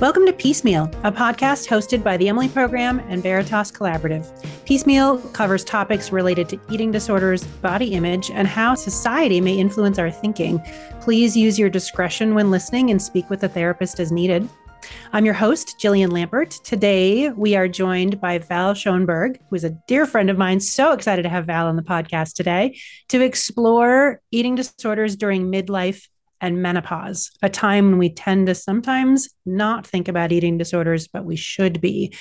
Welcome to Peace Meal, a podcast hosted by the Emily Program and Veritas Collaborative. Peace Meal covers topics related to eating disorders, body image, and how society may influence our thinking. Please use your discretion when listening and speak with a therapist as needed. I'm your host, Jillian Lampert. Today, we are joined by Val Schonberg, who is a dear friend of mine. So excited to have Val on the podcast today to explore eating disorders during midlife and menopause, a time when we tend to sometimes not think about eating disorders, but we should be.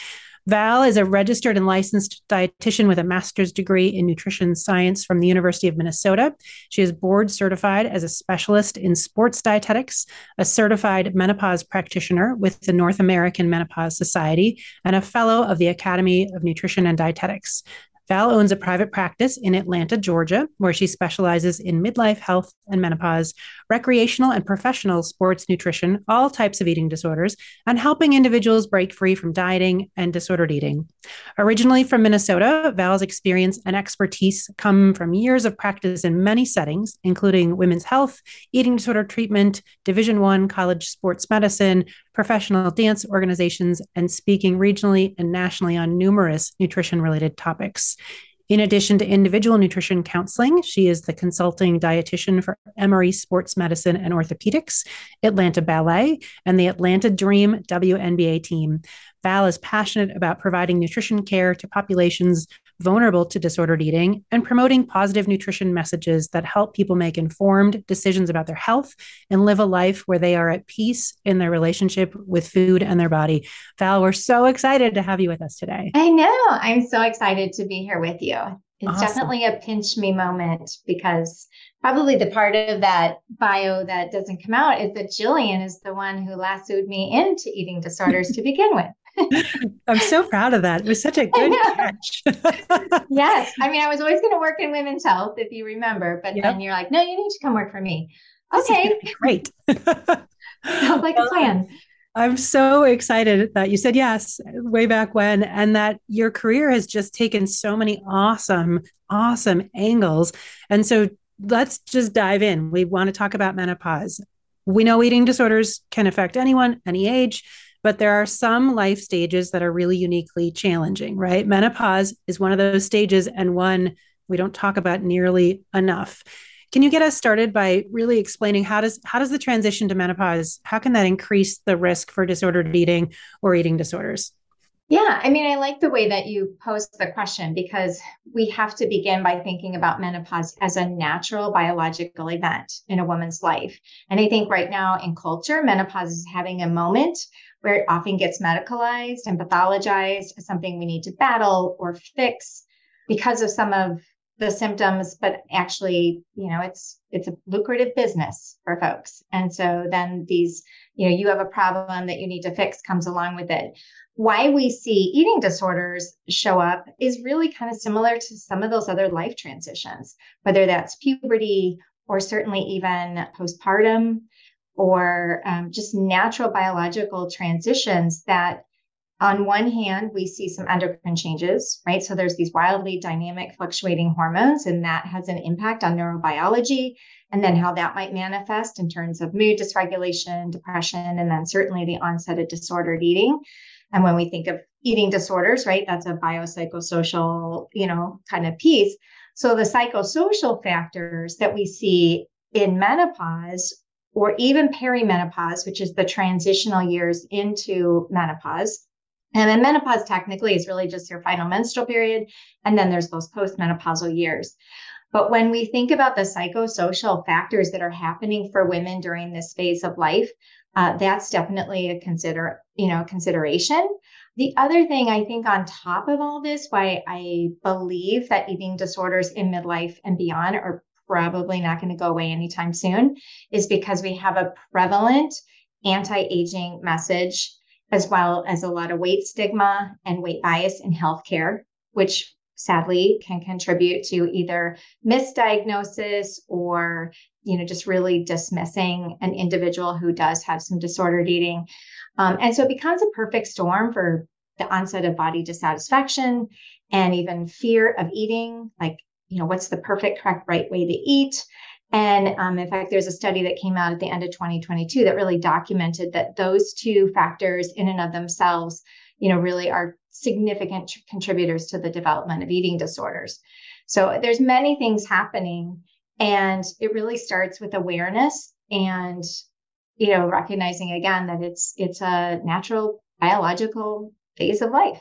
Val is a registered and licensed dietitian with a master's degree in nutrition science from the University of Minnesota. She is board certified as a specialist in sports dietetics, a certified menopause practitioner with the North American Menopause Society, and a fellow of the Academy of Nutrition and Dietetics. Val owns a private practice in Atlanta, Georgia, where she specializes in midlife health and menopause, recreational and professional sports nutrition, all types of eating disorders, and helping individuals break free from dieting and disordered eating. Originally from Minnesota, Val's experience and expertise come from years of practice in many settings, including women's health, eating disorder treatment, Division One college sports medicine, professional dance organizations, and speaking regionally and nationally on numerous nutrition related topics. In addition to individual nutrition counseling, she is the consulting dietitian for Emory Sports Medicine and Orthopedics, Atlanta Ballet, and the Atlanta Dream WNBA team. Val is passionate about providing nutrition care to populations vulnerable to disordered eating and promoting positive nutrition messages that help people make informed decisions about their health and live a life where they are at peace in their relationship with food and their body. Val, we're so excited to have you with us today. I know. I'm so excited to be here with you. It's awesome. definitely a pinch me moment because probably the part of that bio that doesn't come out is that Jillian is the one who lassoed me into eating disorders to begin with. I'm so proud of that. It was such a good catch. yes. I mean, I was always going to work in women's health, if you remember, but yep. then you're like, no, you need to come work for me. Okay. Great. Sounds like a plan. I'm so excited that you said yes way back when, and that your career has just taken so many awesome, awesome angles. And so let's just dive in. We want to talk about menopause. We know eating disorders can affect anyone, any age but there are some life stages that are really uniquely challenging, right? Menopause is one of those stages and one we don't talk about nearly enough. Can you get us started by really explaining how does how does the transition to menopause how can that increase the risk for disordered eating or eating disorders? Yeah, I mean, I like the way that you posed the question because we have to begin by thinking about menopause as a natural biological event in a woman's life. And I think right now in culture, menopause is having a moment where it often gets medicalized and pathologized as something we need to battle or fix because of some of the symptoms but actually you know it's it's a lucrative business for folks. And so then these you know you have a problem that you need to fix comes along with it. Why we see eating disorders show up is really kind of similar to some of those other life transitions whether that's puberty or certainly even postpartum or um, just natural biological transitions that on one hand we see some endocrine changes right? So there's these wildly dynamic fluctuating hormones and that has an impact on neurobiology and then how that might manifest in terms of mood dysregulation depression and then certainly the onset of disordered eating. And when we think of eating disorders right that's a biopsychosocial you know kind of piece. So the psychosocial factors that we see in menopause or even perimenopause, which is the transitional years into menopause. And then menopause technically is really just your final menstrual period. And then there's those postmenopausal years. But when we think about the psychosocial factors that are happening for women during this phase of life, uh, that's definitely a consider, you know, consideration. The other thing I think on top of all this, why I believe that eating disorders in midlife and beyond are probably not going to go away anytime soon is because we have a prevalent anti aging message, as well as a lot of weight stigma and weight bias in healthcare, which sadly can contribute to either misdiagnosis or you know just really dismissing an individual who does have some disordered eating. Um, and so it becomes a perfect storm for the onset of body dissatisfaction and even fear of eating like you know, what's the perfect, correct, right way to eat? And um, in fact, there's a study that came out at the end of 2022 that really documented that those two factors, in and of themselves, you know, really are significant contributors to the development of eating disorders. So there's many things happening, and it really starts with awareness and you know recognizing again that it's it's a natural biological phase of life.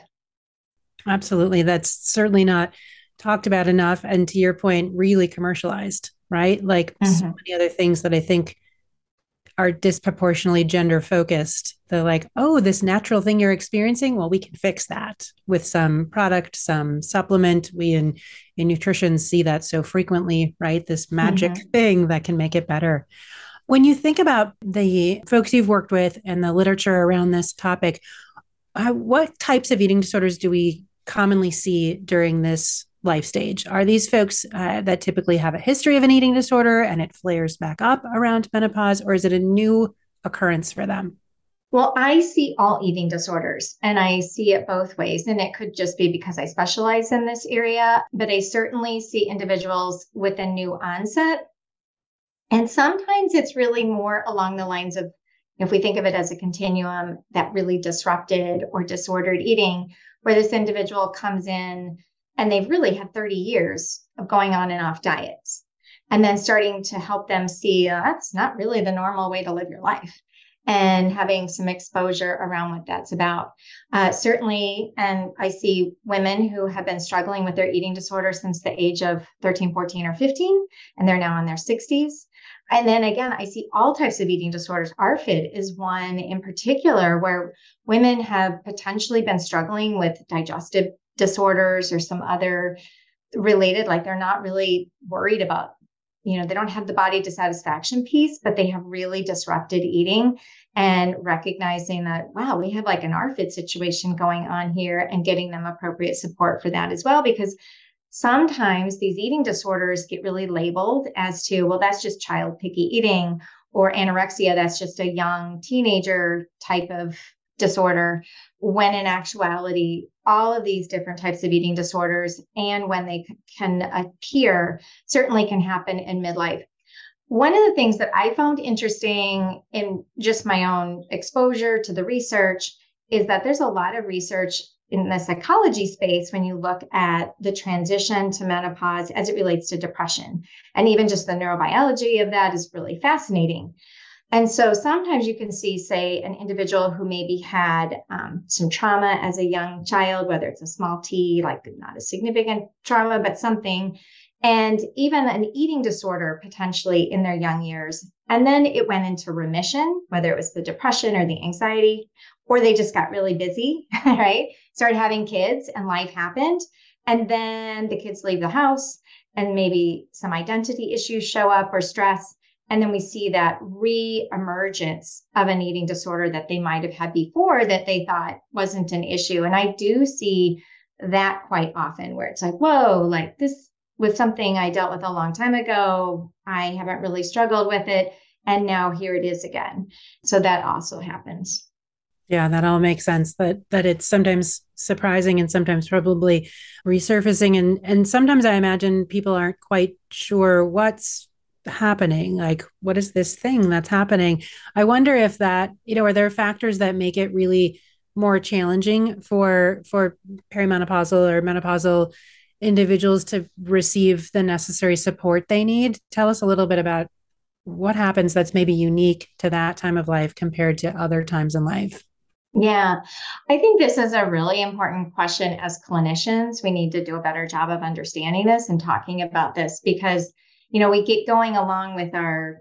Absolutely, that's certainly not talked about enough, and to your point, really commercialized right? Like mm-hmm. so many other things that I think are disproportionately gender focused. They're like, oh, this natural thing you're experiencing, well, we can fix that with some product, some supplement. We in in nutrition see that so frequently, right? This magic mm-hmm. thing that can make it better. When you think about the folks you've worked with and the literature around this topic, uh, what types of eating disorders do we commonly see during this life stage? Are these folks uh, that typically have a history of an eating disorder and it flares back up around menopause, or is it a new occurrence for them? Well, I see all eating disorders and I see it both ways. And it could just be because I specialize in this area, but I certainly see individuals with a new onset. And sometimes it's really more along the lines of if we think of it as a continuum that really disrupted or disordered eating, where this individual comes in and they've really had 30 years of going on and off diets. And then starting to help them see uh, that's not really the normal way to live your life and having some exposure around what that's about. Uh, certainly, and I see women who have been struggling with their eating disorder since the age of 13, 14, or 15, and they're now in their 60s. And then again, I see all types of eating disorders. ARFID is one in particular where women have potentially been struggling with digestive disorders or some other related, like they're not really worried about, you know, they don't have the body dissatisfaction piece, but they have really disrupted eating and recognizing that, wow, we have like an ARFID situation going on here and getting them appropriate support for that as well. Because sometimes these eating disorders get really labeled as to, well, that's just child picky eating or anorexia, that's just a young teenager type of disorder, when in actuality, all of these different types of eating disorders and when they can appear certainly can happen in midlife. One of the things that I found interesting in just my own exposure to the research is that there's a lot of research in the psychology space when you look at the transition to menopause as it relates to depression. And even just the neurobiology of that is really fascinating. And so sometimes you can see, say, an individual who maybe had um, some trauma as a young child, whether it's a small t, like not a significant trauma, but something, and even an eating disorder potentially in their young years. And then it went into remission, whether it was the depression or the anxiety, or they just got really busy, right? Started having kids and life happened. And then the kids leave the house and maybe some identity issues show up or stress and then we see that re-emergence of an eating disorder that they might have had before that they thought wasn't an issue. And I do see that quite often where it's like, whoa, like this was something I dealt with a long time ago. I haven't really struggled with it. And now here it is again. So that also happens. Yeah, that all makes sense. That that it's sometimes surprising and sometimes probably resurfacing. And and sometimes I imagine people aren't quite sure what's happening? Like what is this thing that's happening? I wonder if that you know are there factors that make it really more challenging for for perimenopausal or menopausal individuals to receive the necessary support they need? Tell us a little bit about what happens that's maybe unique to that time of life compared to other times in life. Yeah, I think this is a really important question as clinicians. We need to do a better job of understanding this and talking about this because you know, we get going along with our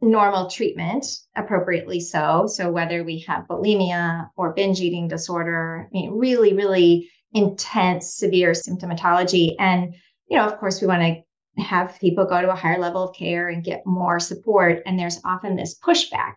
normal treatment appropriately so. So whether we have bulimia or binge eating disorder, I mean, really, really intense, severe symptomatology. And, you know, of course, we want to have people go to a higher level of care and get more support. And there's often this pushback.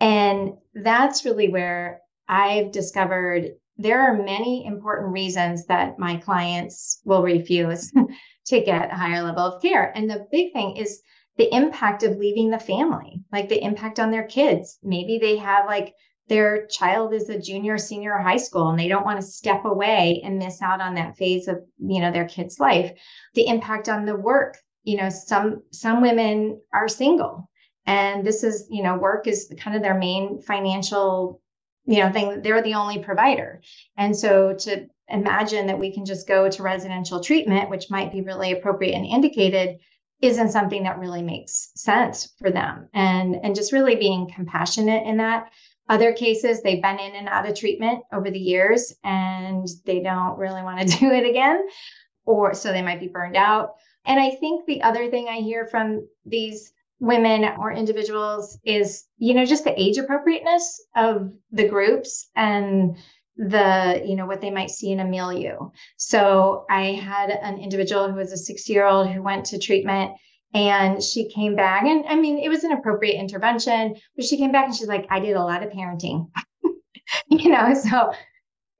And that's really where I've discovered there are many important reasons that my clients will refuse to get a higher level of care. And the big thing is the impact of leaving the family, like the impact on their kids. Maybe they have like their child is a junior, senior high school, and they don't want to step away and miss out on that phase of you know their kid's life. The impact on the work you know, some some women are single and this is, you know, work is kind of their main financial, you know, thing. They're the only provider. And so to imagine that we can just go to residential treatment, which might be really appropriate and indicated, isn't something that really makes sense for them. And and just really being compassionate in that. Other cases, they've been in and out of treatment over the years and they don't really want to do it again, or so they might be burned out. And I think the other thing I hear from these women or individuals is, you know, just the age appropriateness of the groups and the you know what they might see in a milieu. So i had an individual who was a 60 year old who went to treatment and she came back and i mean it was an appropriate intervention but she came back and she's like i did a lot of parenting. You know so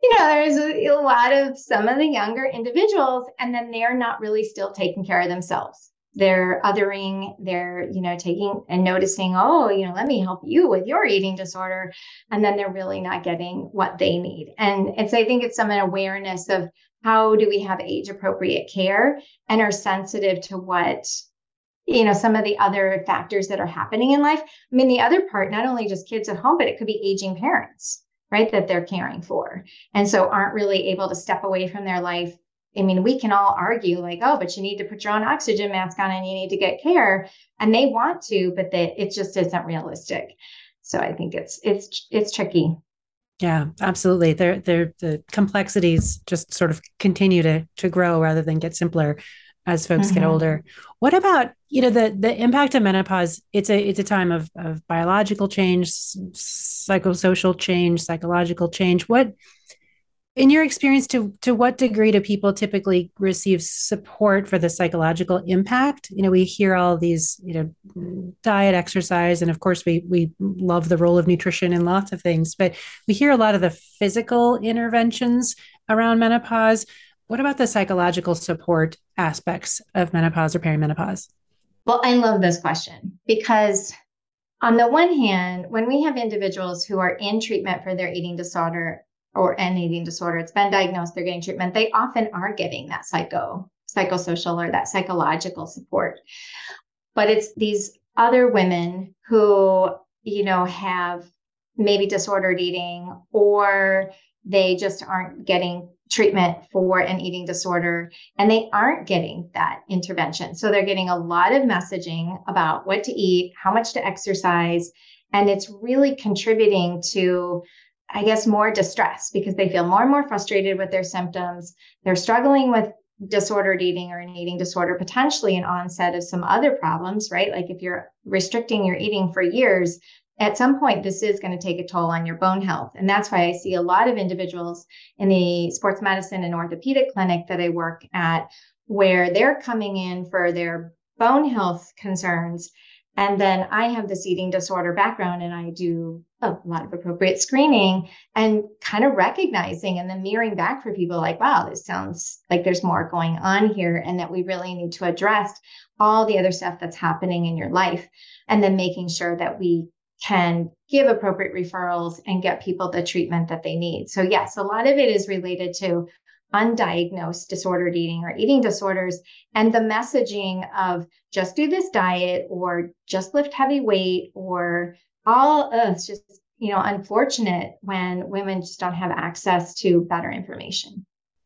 you know there's a, a lot of some of the younger individuals and then they're not really still taking care of themselves they're othering they're you know taking and noticing oh you know let me help you with your eating disorder and then they're really not getting what they need. And it's i think it's some awareness of how do we have age appropriate care and are sensitive to what you know some of the other factors that are happening in life. I mean the other part not only just kids at home but it could be aging parents right that they're caring for. And so aren't really able to step away from their life I mean, we can all argue like, oh, but you need to put your own oxygen mask on and you need to get care. And they want to, but they, it just isn't realistic. So I think it's it's it's tricky. Yeah, absolutely. They're, they're, the complexities just sort of continue to to grow rather than get simpler as folks mm-hmm. get older. What about you know the the impact of menopause? It's a it's a time of of biological change, psychosocial change, psychological change. What in your experience to to what degree do people typically receive support for the psychological impact? You know we hear all these you know diet exercise and of course we we love the role of nutrition in lots of things but we hear a lot of the physical interventions around menopause. What about the psychological support aspects of menopause or perimenopause? Well i love this question because on the one hand when we have individuals who are in treatment for their eating disorder or an eating disorder, it's been diagnosed, they're getting treatment, they often are getting that psycho, psychosocial or that psychological support. But it's these other women who, you know, have maybe disordered eating or they just aren't getting treatment for an eating disorder and they aren't getting that intervention. So they're getting a lot of messaging about what to eat, how much to exercise, and it's really contributing to I guess, more distress because they feel more and more frustrated with their symptoms. They're struggling with disordered eating or an eating disorder, potentially an onset of some other problems, right? Like if you're restricting your eating for years, at some point, this is going to take a toll on your bone health. And that's why I see a lot of individuals in the sports medicine and orthopedic clinic that I work at where they're coming in for their bone health concerns and then I have this eating disorder background and I do a lot of appropriate screening and kind of recognizing and then mirroring back for people like, wow, this sounds like there's more going on here and that we really need to address all the other stuff that's happening in your life. And then making sure that we can give appropriate referrals and get people the treatment that they need. So, yes, a lot of it is related to undiagnosed disordered eating or eating disorders and the messaging of just do this diet or just lift heavy weight or all uh, it's just you know unfortunate when women just don't have access to better information.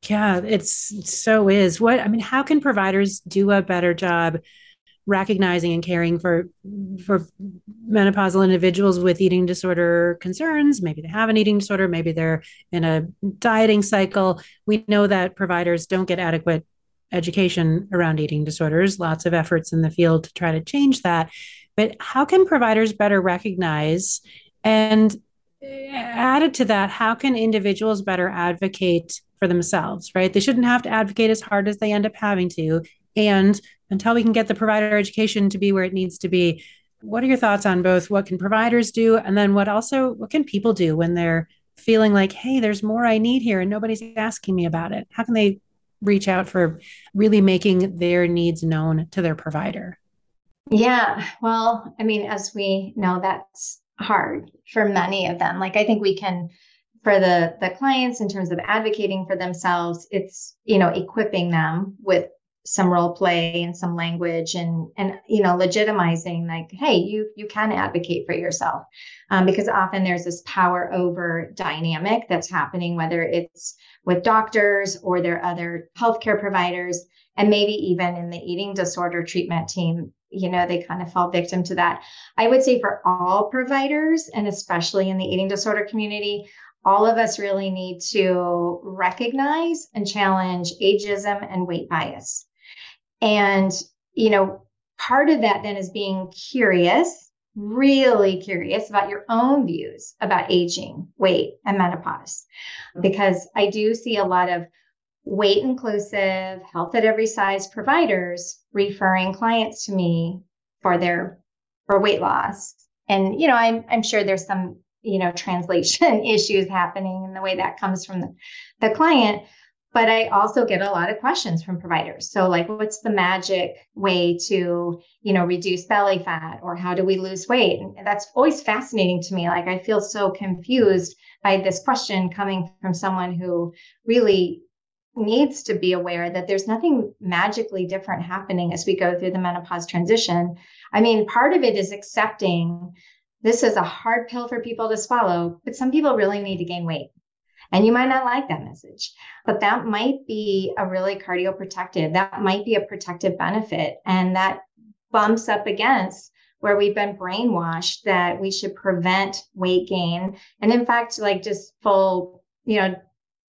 Yeah it's it so is. What i mean how can providers do a better job recognizing and caring for for menopausal individuals with eating disorder concerns. Maybe they have an eating disorder. Maybe they're in a dieting cycle. We know that providers don't get adequate education around eating disorders. Lots of efforts in the field to try to change that. But how can providers better recognize and added to that how can individuals better advocate for themselves right? They shouldn't have to advocate as hard as they end up having to. And until we can get the provider education to be where it needs to be, what are your thoughts on both what can providers do and then what also what can people do when they're feeling like, hey, there's more I need here and nobody's asking me about it? How can they reach out for really making their needs known to their provider? Yeah, well, I mean, as we know, that's hard for many of them. Like, I think we can for the the clients in terms of advocating for themselves it's you know equipping them with some role play and some language and and you know legitimizing like hey you you can advocate for yourself. Um, because often there's this power over dynamic that's happening whether it's with doctors or their other healthcare providers. And maybe even in the eating disorder treatment team you know they kind of fall victim to that. I would say for all providers and especially in the eating disorder community all of us really need to recognize and challenge ageism and weight bias and, you know, part of that then is being curious, really curious about your own views about aging, weight, and menopause. Mm-hmm. Because I do see a lot of weight inclusive, health at every size providers referring clients to me for their for weight loss. And you know, I'm I'm sure there's some, you know, translation issues happening in the way that comes from the, the client but I also get a lot of questions from providers. So like what's the magic way to, you know, reduce belly fat or how do we lose weight? And that's always fascinating to me. Like I feel so confused by this question coming from someone who really needs to be aware that there's nothing magically different happening as we go through the menopause transition. I mean, part of it is accepting this is a hard pill for people to swallow, but some people really need to gain weight. And you might not like that message, but that might be a really cardioprotective, that might be a protective benefit. And that bumps up against where we've been brainwashed that we should prevent weight gain. And in fact, like just full, you know,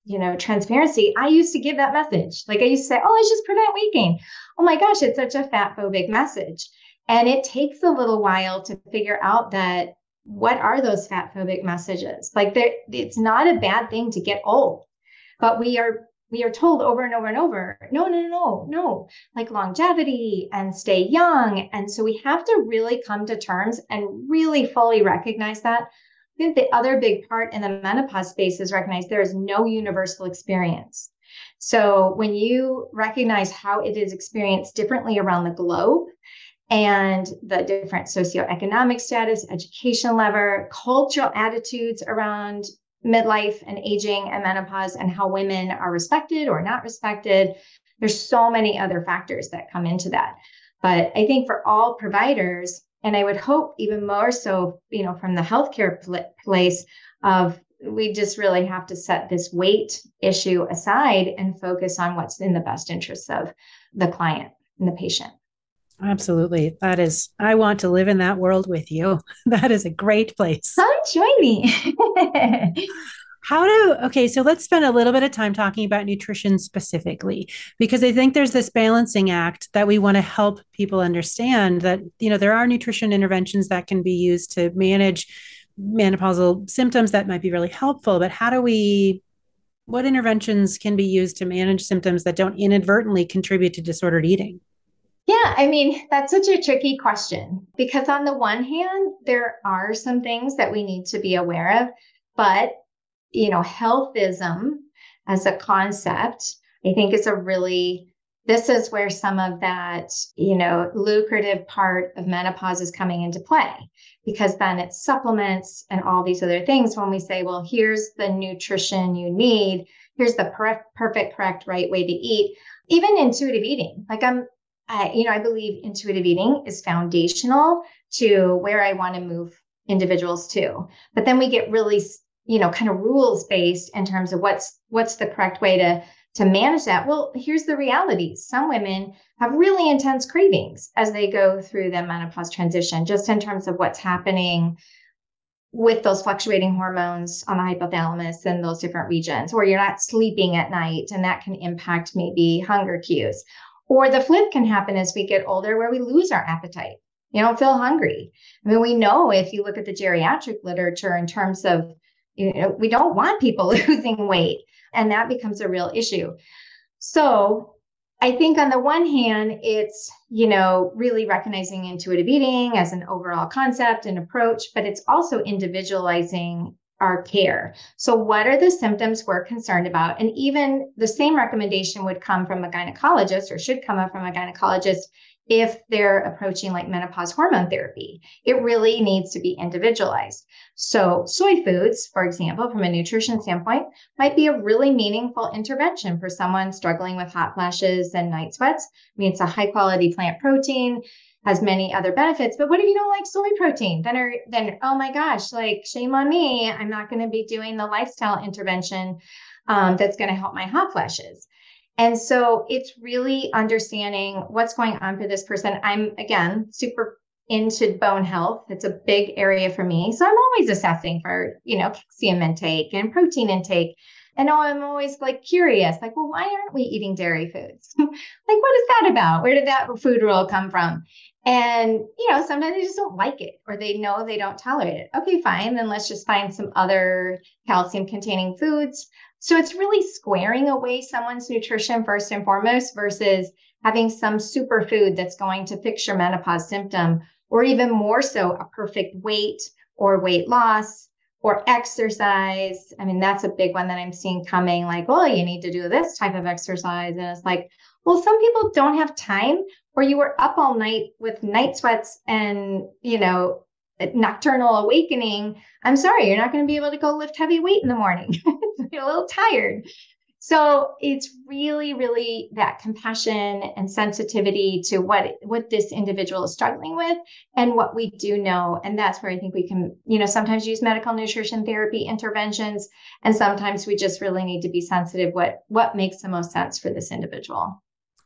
you know, transparency, I used to give that message. Like I used to say, oh, let's just prevent weight gain. Oh my gosh, it's such a fat phobic message. And it takes a little while to figure out that what are those fat phobic messages? Like there, it's not a bad thing to get old, but we are we are told over and over and over, no, no, no, no, like longevity and stay young. And so we have to really come to terms and really fully recognize that. I think the other big part in the menopause space is recognize there is no universal experience. So when you recognize how it is experienced differently around the globe, and the different socioeconomic status, education level, cultural attitudes around midlife and aging and menopause and how women are respected or not respected. There's so many other factors that come into that. But I think for all providers, and I would hope even more so, you know, from the healthcare pl- place of we just really have to set this weight issue aside and focus on what's in the best interests of the client and the patient. Absolutely. That is, I want to live in that world with you. That is a great place. Come join me. How do, okay, so let's spend a little bit of time talking about nutrition specifically, because I think there's this balancing act that we want to help people understand that, you know, there are nutrition interventions that can be used to manage menopausal symptoms that might be really helpful. But how do we, what interventions can be used to manage symptoms that don't inadvertently contribute to disordered eating? Yeah, I mean, that's such a tricky question because, on the one hand, there are some things that we need to be aware of, but, you know, healthism as a concept, I think is a really this is where some of that, you know, lucrative part of menopause is coming into play because then it supplements and all these other things when we say, well, here's the nutrition you need, here's the per- perfect, correct, right way to eat. Even intuitive eating, like I'm I, you know, I believe intuitive eating is foundational to where I want to move individuals to. But then we get really, you know, kind of rules based in terms of what's what's the correct way to to manage that. Well, here's the reality. Some women have really intense cravings as they go through the menopause transition, just in terms of what's happening with those fluctuating hormones on the hypothalamus and those different regions, or you're not sleeping at night, and that can impact maybe hunger cues or the flip can happen as we get older where we lose our appetite. You don't feel hungry. I mean, we know if you look at the geriatric literature in terms of, you know, we don't want people losing weight, and that becomes a real issue. So I think on the one hand, it's, you know, really recognizing intuitive eating as an overall concept and approach, but it's also individualizing our care. So, what are the symptoms we're concerned about? And even the same recommendation would come from a gynecologist or should come up from a gynecologist if they're approaching like menopause hormone therapy. It really needs to be individualized. So, soy foods, for example, from a nutrition standpoint, might be a really meaningful intervention for someone struggling with hot flashes and night sweats. I mean, it's a high quality plant protein has many other benefits. But what if you don't like soy protein? Then, are, then oh my gosh, like shame on me. I'm not going to be doing the lifestyle intervention um, that's going to help my hot flashes. And so it's really understanding what's going on for this person. I'm again super into bone health. It's a big area for me. So I'm always assessing for, you know, calcium intake and protein intake. And I'm always like curious, like, well, why aren't we eating dairy foods? like, what is that about? Where did that food rule come from? And, you know, sometimes they just don't like it or they know they don't tolerate it. Okay, fine. Then let's just find some other calcium containing foods so it's really squaring away someone's nutrition first and foremost versus having some superfood that's going to fix your menopause symptom, or even more so, a perfect weight or weight loss or exercise. I mean, that's a big one that I'm seeing coming like, well, you need to do this type of exercise. And it's like, well, some people don't have time, or you were up all night with night sweats and, you know, nocturnal awakening, I'm sorry, you're not going to be able to go lift heavy weight in the morning. you're a little tired. So it's really, really that compassion and sensitivity to what what this individual is struggling with and what we do know. And that's where I think we can, you know, sometimes use medical nutrition therapy interventions, and sometimes we just really need to be sensitive what what makes the most sense for this individual.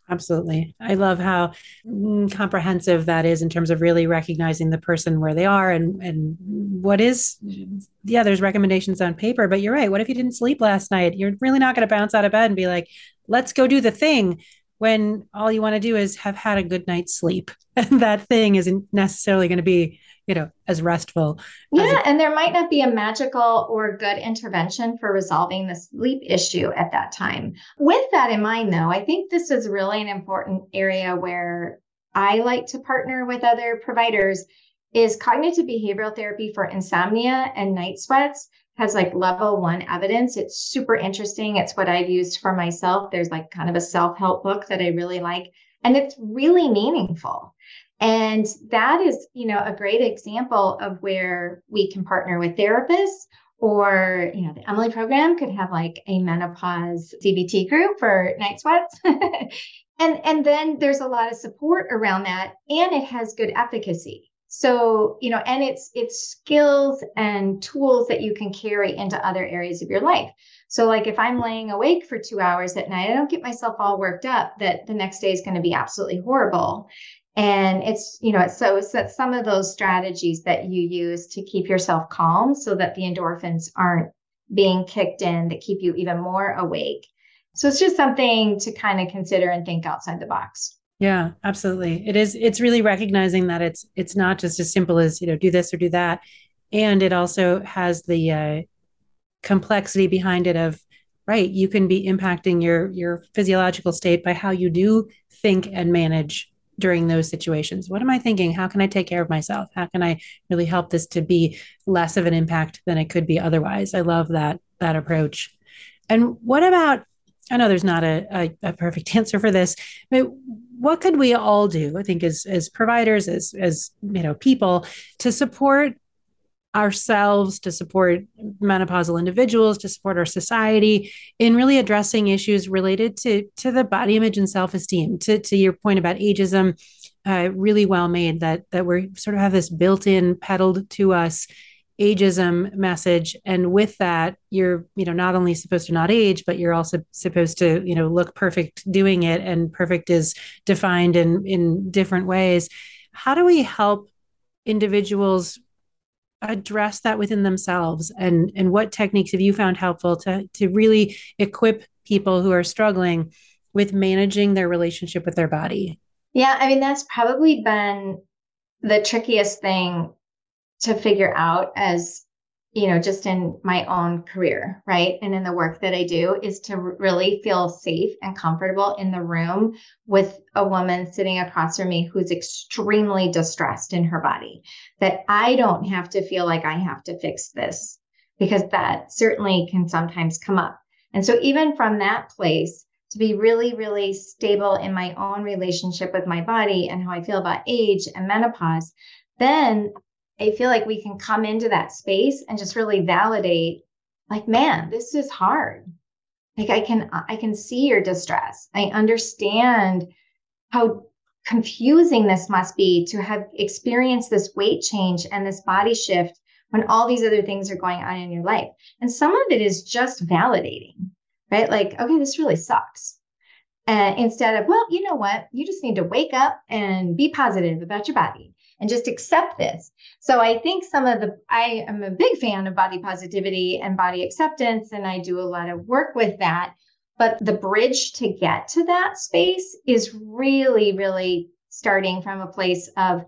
Absolutely. I love how mm, comprehensive that is in terms of really recognizing the person where they are and and what is yeah, there's recommendations on paper, but you're right. What if you didn't sleep last night? You're really not going to bounce out of bed and be like, "Let's go do the thing." When all you want to do is have had a good night's sleep. And that thing isn't necessarily going to be you know as restful yeah as and there might not be a magical or good intervention for resolving the sleep issue at that time with that in mind though i think this is really an important area where i like to partner with other providers is cognitive behavioral therapy for insomnia and night sweats has like level one evidence. It's super interesting. It's what I've used for myself. There's like kind of a self help book that I really like, and it's really meaningful. And that is, you know, a great example of where we can partner with therapists or, you know, the Emily program could have like a menopause CBT group for night sweats. and and then there's a lot of support around that and it has good efficacy. So, you know, and it's it's skills and tools that you can carry into other areas of your life. So like if I'm laying awake for 2 hours at night, I don't get myself all worked up that the next day is going to be absolutely horrible and it's you know so it's that some of those strategies that you use to keep yourself calm so that the endorphins aren't being kicked in that keep you even more awake. So it's just something to kind of consider and think outside the box. Yeah absolutely. It is it's really recognizing that it's it's not just as simple as you know do this or do that. And it also has the uh, complexity behind it of right you can be impacting your your physiological state by how you do think and manage during those situations. What am i thinking? How can i take care of myself? How can i really help this to be less of an impact than it could be otherwise? I love that that approach. And what about i know there's not a, a, a perfect answer for this but what could we all do i think as as providers as as you know people to support ourselves, to support menopausal individuals, to support our society in really addressing issues related to, to the body image and self-esteem. To, to your point about ageism, uh, really well made that that we sort of have this built-in peddled to us ageism message and with that you're you know not only supposed to not age but you're also supposed to you know look perfect doing it and perfect is defined in in different ways how do we help individuals address that within themselves? And and what techniques have you found helpful to to really equip people who are struggling with managing their relationship with their body? Yeah i mean that's probably been the trickiest thing to figure out as you know, just in my own career, right? And in the work that I do is to really feel safe and comfortable in the room with a woman sitting across from me who's extremely distressed in her body, that I don't have to feel like I have to fix this because that certainly can sometimes come up. And so, even from that place, to be really, really stable in my own relationship with my body and how I feel about age and menopause, then I feel like we can come into that space and just really validate like, man, this is hard. Like I can I can see your distress. I understand how confusing this must be to have experienced this weight change and this body shift when all these other things are going on in your life. And some of it is just validating, right? Like, okay, this really sucks. And instead of, well, you know what? You just need to wake up and be positive about your body and just accept this. So I think some of the, I am a big fan of body positivity and body acceptance, and I do a lot of work with that. But the bridge to get to that space is really, really starting from a place of,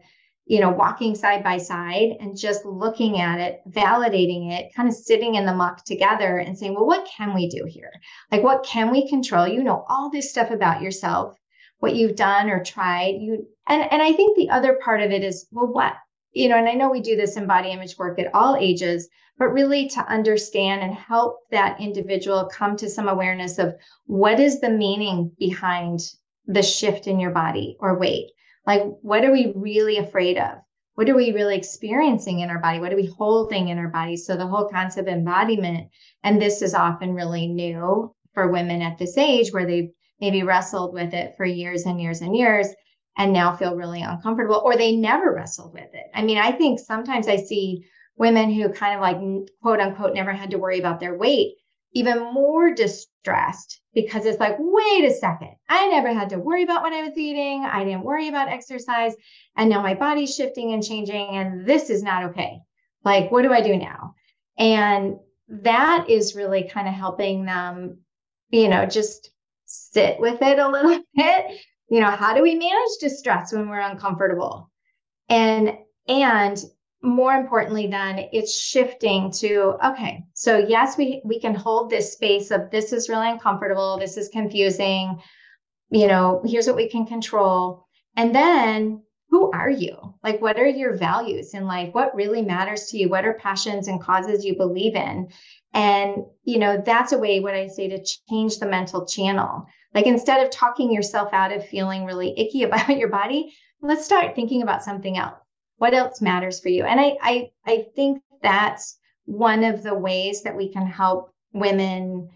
you know, walking side by side and just looking at it, validating it, kind of sitting in the muck together and saying, well, what can we do here? Like, what can we control? You know, all this stuff about yourself, what you've done or tried. You and and I think the other part of it is, well, what you know, and I know we do this in body image work at all ages, but really to understand and help that individual come to some awareness of what is the meaning behind the shift in your body or weight. Like, what are we really afraid of? What are we really experiencing in our body? What are we holding in our body? So, the whole concept of embodiment, and this is often really new for women at this age where they've maybe wrestled with it for years and years and years and now feel really uncomfortable, or they never wrestled with it. I mean, I think sometimes I see women who kind of like quote unquote never had to worry about their weight even more distressed because it's like, wait a second, I never had to worry about what I was eating. I didn't worry about exercise. And now my body's shifting and changing, and this is not okay. Like, what do I do now? And that is really kind of helping them, you know, just sit with it a little bit. You know, how do we manage distress when we're uncomfortable? And and more importantly then it's shifting to okay so yes we we can hold this space of this is really uncomfortable this is confusing you know here's what we can control. And then who are you? Like what are your values in life? What really matters to you? What are passions and causes you believe in and you know that's a way what i say to change the mental channel. Like instead of talking yourself out of feeling really icky about your body let's start thinking about something else. What else matters for you? And i i i think that's one of the ways that we can help women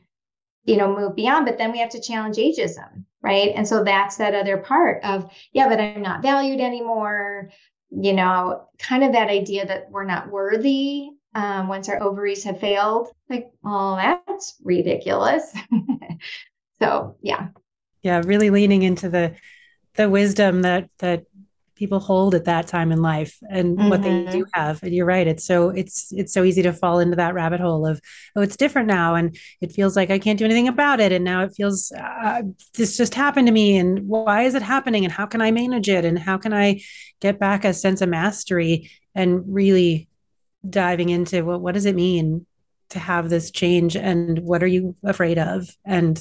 you know move beyond but then we have to challenge ageism right? And so that's that other part of yeah but i'm not valued anymore. You know kind of that idea that we're not worthy um, once our ovaries have failed like oh that's ridiculous so yeah yeah really leaning into the the wisdom that that people hold at that time in life and mm-hmm. what they do mm-hmm. have and you're right it's so it's it's so easy to fall into that rabbit hole of oh it's different now and it feels like i can't do anything about it and now it feels uh, this just happened to me and why is it happening and how can i manage it and how can i get back a sense of mastery and really diving into well, what does it mean to have this change and what are you afraid of? And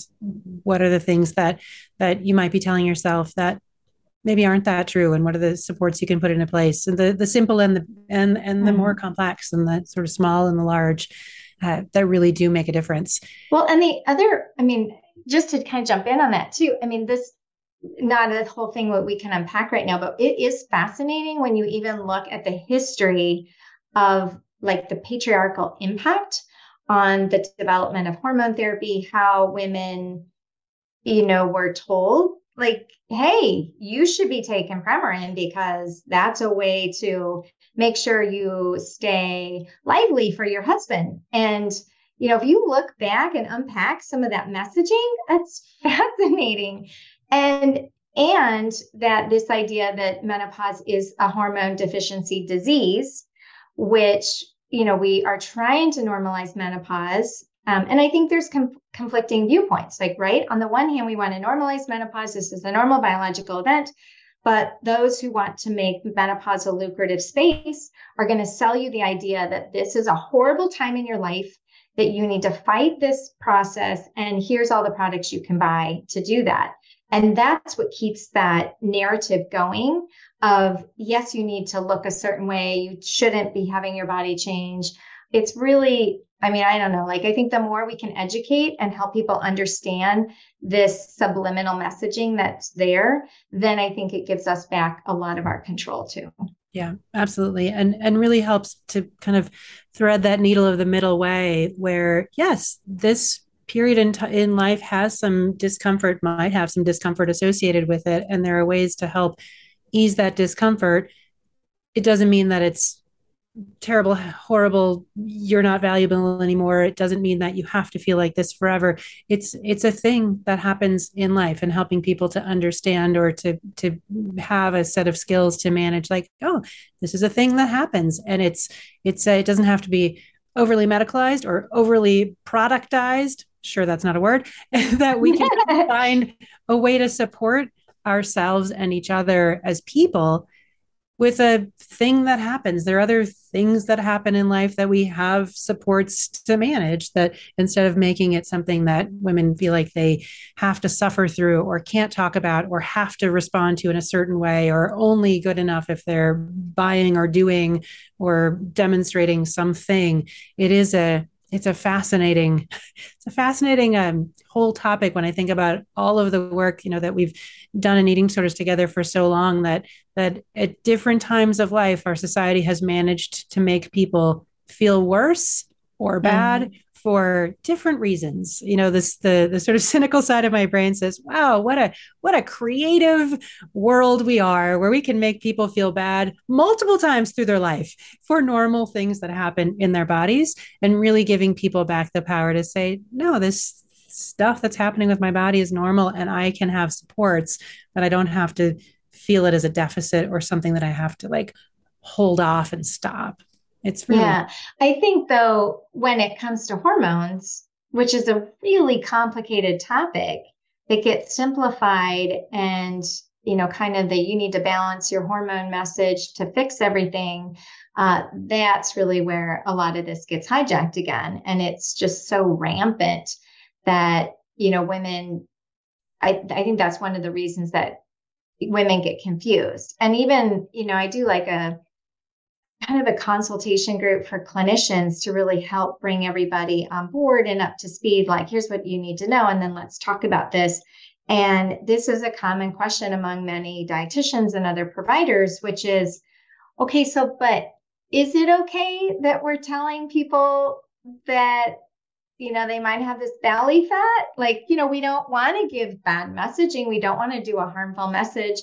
what are the things that that you might be telling yourself that maybe aren't that true? And what are the supports you can put into place? And the the simple and the and and the mm-hmm. more complex and the sort of small and the large uh, that really do make a difference. Well and the other i mean just to kind of jump in on that too i mean this not a whole thing what we can unpack right now but it is fascinating when you even look at the history of like the patriarchal impact on the development of hormone therapy how women you know were told like, hey, you should be taking Premarin because that's a way to make sure you stay lively for your husband. And, you know, if you look back and unpack some of that messaging, that's fascinating. And and that this idea that menopause is a hormone deficiency disease, which you know we are trying to normalize menopause um, and I think there's com- conflicting viewpoints. Like, right, on the one hand, we want to normalize menopause. This is a normal biological event. But those who want to make menopause a lucrative space are going to sell you the idea that this is a horrible time in your life, that you need to fight this process. And here's all the products you can buy to do that. And that's what keeps that narrative going of yes, you need to look a certain way. You shouldn't be having your body change it's really I mean, I don't know. Like, I think the more we can educate and help people understand this subliminal messaging that's there, then I think it gives us back a lot of our control too. Yeah, absolutely. And and really helps to kind of thread that needle of the middle way where yes, this period in t- in life has some discomfort, might have some discomfort associated with it and there are ways to help ease that discomfort. It doesn't mean that it's terrible horrible you're not valuable anymore. It doesn't mean that you have to feel like this forever. It's it's a thing that happens in life and helping people to understand or to to have a set of skills to manage like oh this is a thing that happens. And it's it's uh, it doesn't have to be overly medicalized or overly productized sure that's not a word that we can find a way to support ourselves and each other as people with a thing that happens. There are other things that happen in life that we have supports to manage that instead of making it something that women feel like they have to suffer through or can't talk about or have to respond to in a certain way or only good enough if they're buying or doing or demonstrating something. It is a it's a fascinating it's a fascinating um, whole topic when i think about all of the work you know that we've done in eating disorders together for so long that that at different times of life our society has managed to make people feel worse or bad mm for different reasons. You know this the the sort of cynical side of my brain says wow what a what a creative world we are where we can make people feel bad multiple times through their life for normal things that happen in their bodies and really giving people back the power to say no this stuff that's happening with my body is normal and i can have supports that i don't have to feel it as a deficit or something that i have to like hold off and stop it's really yeah. I think though, when it comes to hormones, which is a really complicated topic, it gets simplified and you know, kind of that you need to balance your hormone message to fix everything. Uh, that's really where a lot of this gets hijacked again, and it's just so rampant that you know women. I I think that's one of the reasons that women get confused, and even you know I do like a kind of a consultation group for clinicians to really help bring everybody on board and up to speed like here's what you need to know and then let's talk about this. And this is a common question among many dietitians and other providers which is okay so but is it okay that we're telling people that you know they might have this belly fat? Like you know we don't want to give bad messaging. We don't want to do a harmful message.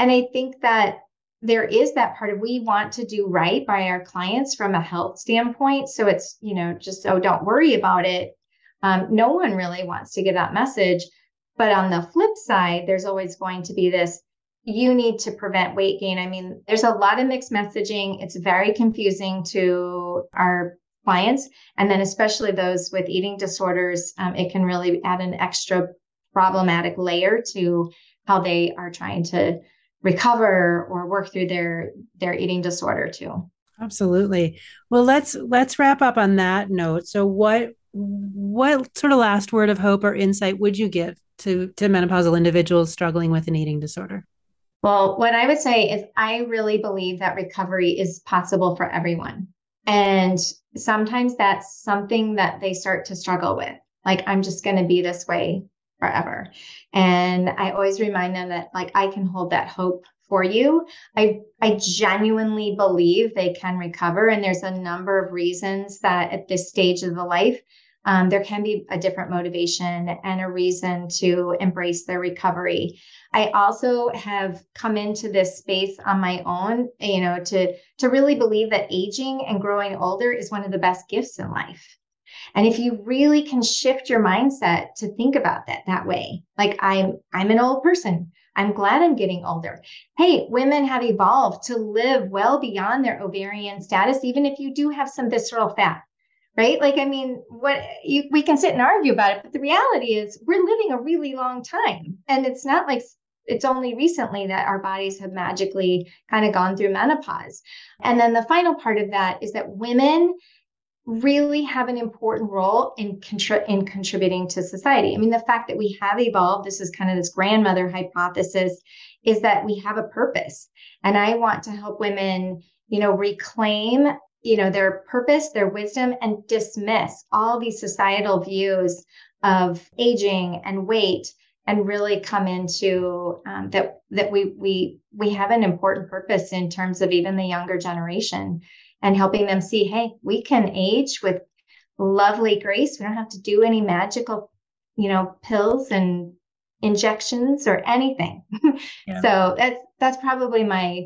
And i think that there is that part of we want to do right by our clients from a health standpoint. So it's, you know, just, oh, don't worry about it. Um, no one really wants to get that message. But on the flip side, there's always going to be this you need to prevent weight gain. I mean, there's a lot of mixed messaging. It's very confusing to our clients. And then, especially those with eating disorders, um, it can really add an extra problematic layer to how they are trying to recover or work through their their eating disorder too. Absolutely. Well let's let's wrap up on that note. So what what sort of last word of hope or insight would you give to to menopausal individuals struggling with an eating disorder? Well what i would say is i really believe that recovery is possible for everyone. And sometimes that's something that they start to struggle with. Like i'm just going to be this way forever. And I always remind them that like I can hold that hope for you. I I genuinely believe they can recover and there's a number of reasons that at this stage of the life um, there can be a different motivation and a reason to embrace their recovery. I also have come into this space on my own, you know, to to really believe that aging and growing older is one of the best gifts in life. And if you really can shift your mindset to think about that that way, like I'm I'm an old person. I'm glad I'm getting older. Hey, women have evolved to live well beyond their ovarian status even if you do have some visceral fat. Right? Like I mean, what you, we can sit and argue about it, but the reality is we're living a really long time. And it's not like it's only recently that our bodies have magically kind of gone through menopause. And then the final part of that is that women really have an important role in, contri- in contributing to society. I mean, the fact that we have evolved, this is kind of this grandmother hypothesis, is that we have a purpose. And I want to help women, you know, reclaim you know their purpose their wisdom and dismiss all these societal views of aging and weight and really come into um, that that we we we have an important purpose in terms of even the younger generation and helping them see hey we can age with lovely grace we don't have to do any magical you know pills and injections or anything yeah. so that's that's probably my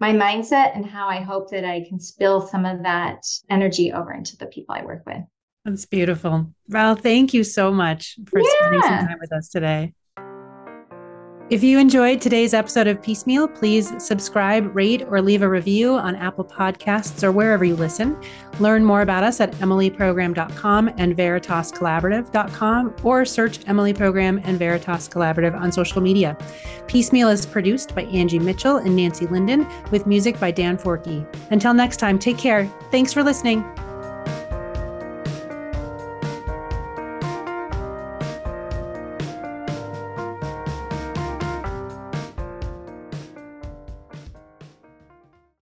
my mindset and how i hope that i can spill some of that energy over into the people i work with that's beautiful. Val, thank you so much for yeah. spending some time with us today. If you enjoyed today's episode of Peace Meal, please subscribe, rate, or leave a review on Apple Podcasts or wherever you listen. Learn more about us at emilyprogram.com and veritascollaborative.com or search Emily Program and Veritas Collaborative on social media. Peace Meal is produced by Angie Mitchell and Nancy Linden with music by Dan Forkey. Until next time, take care. Thanks for listening.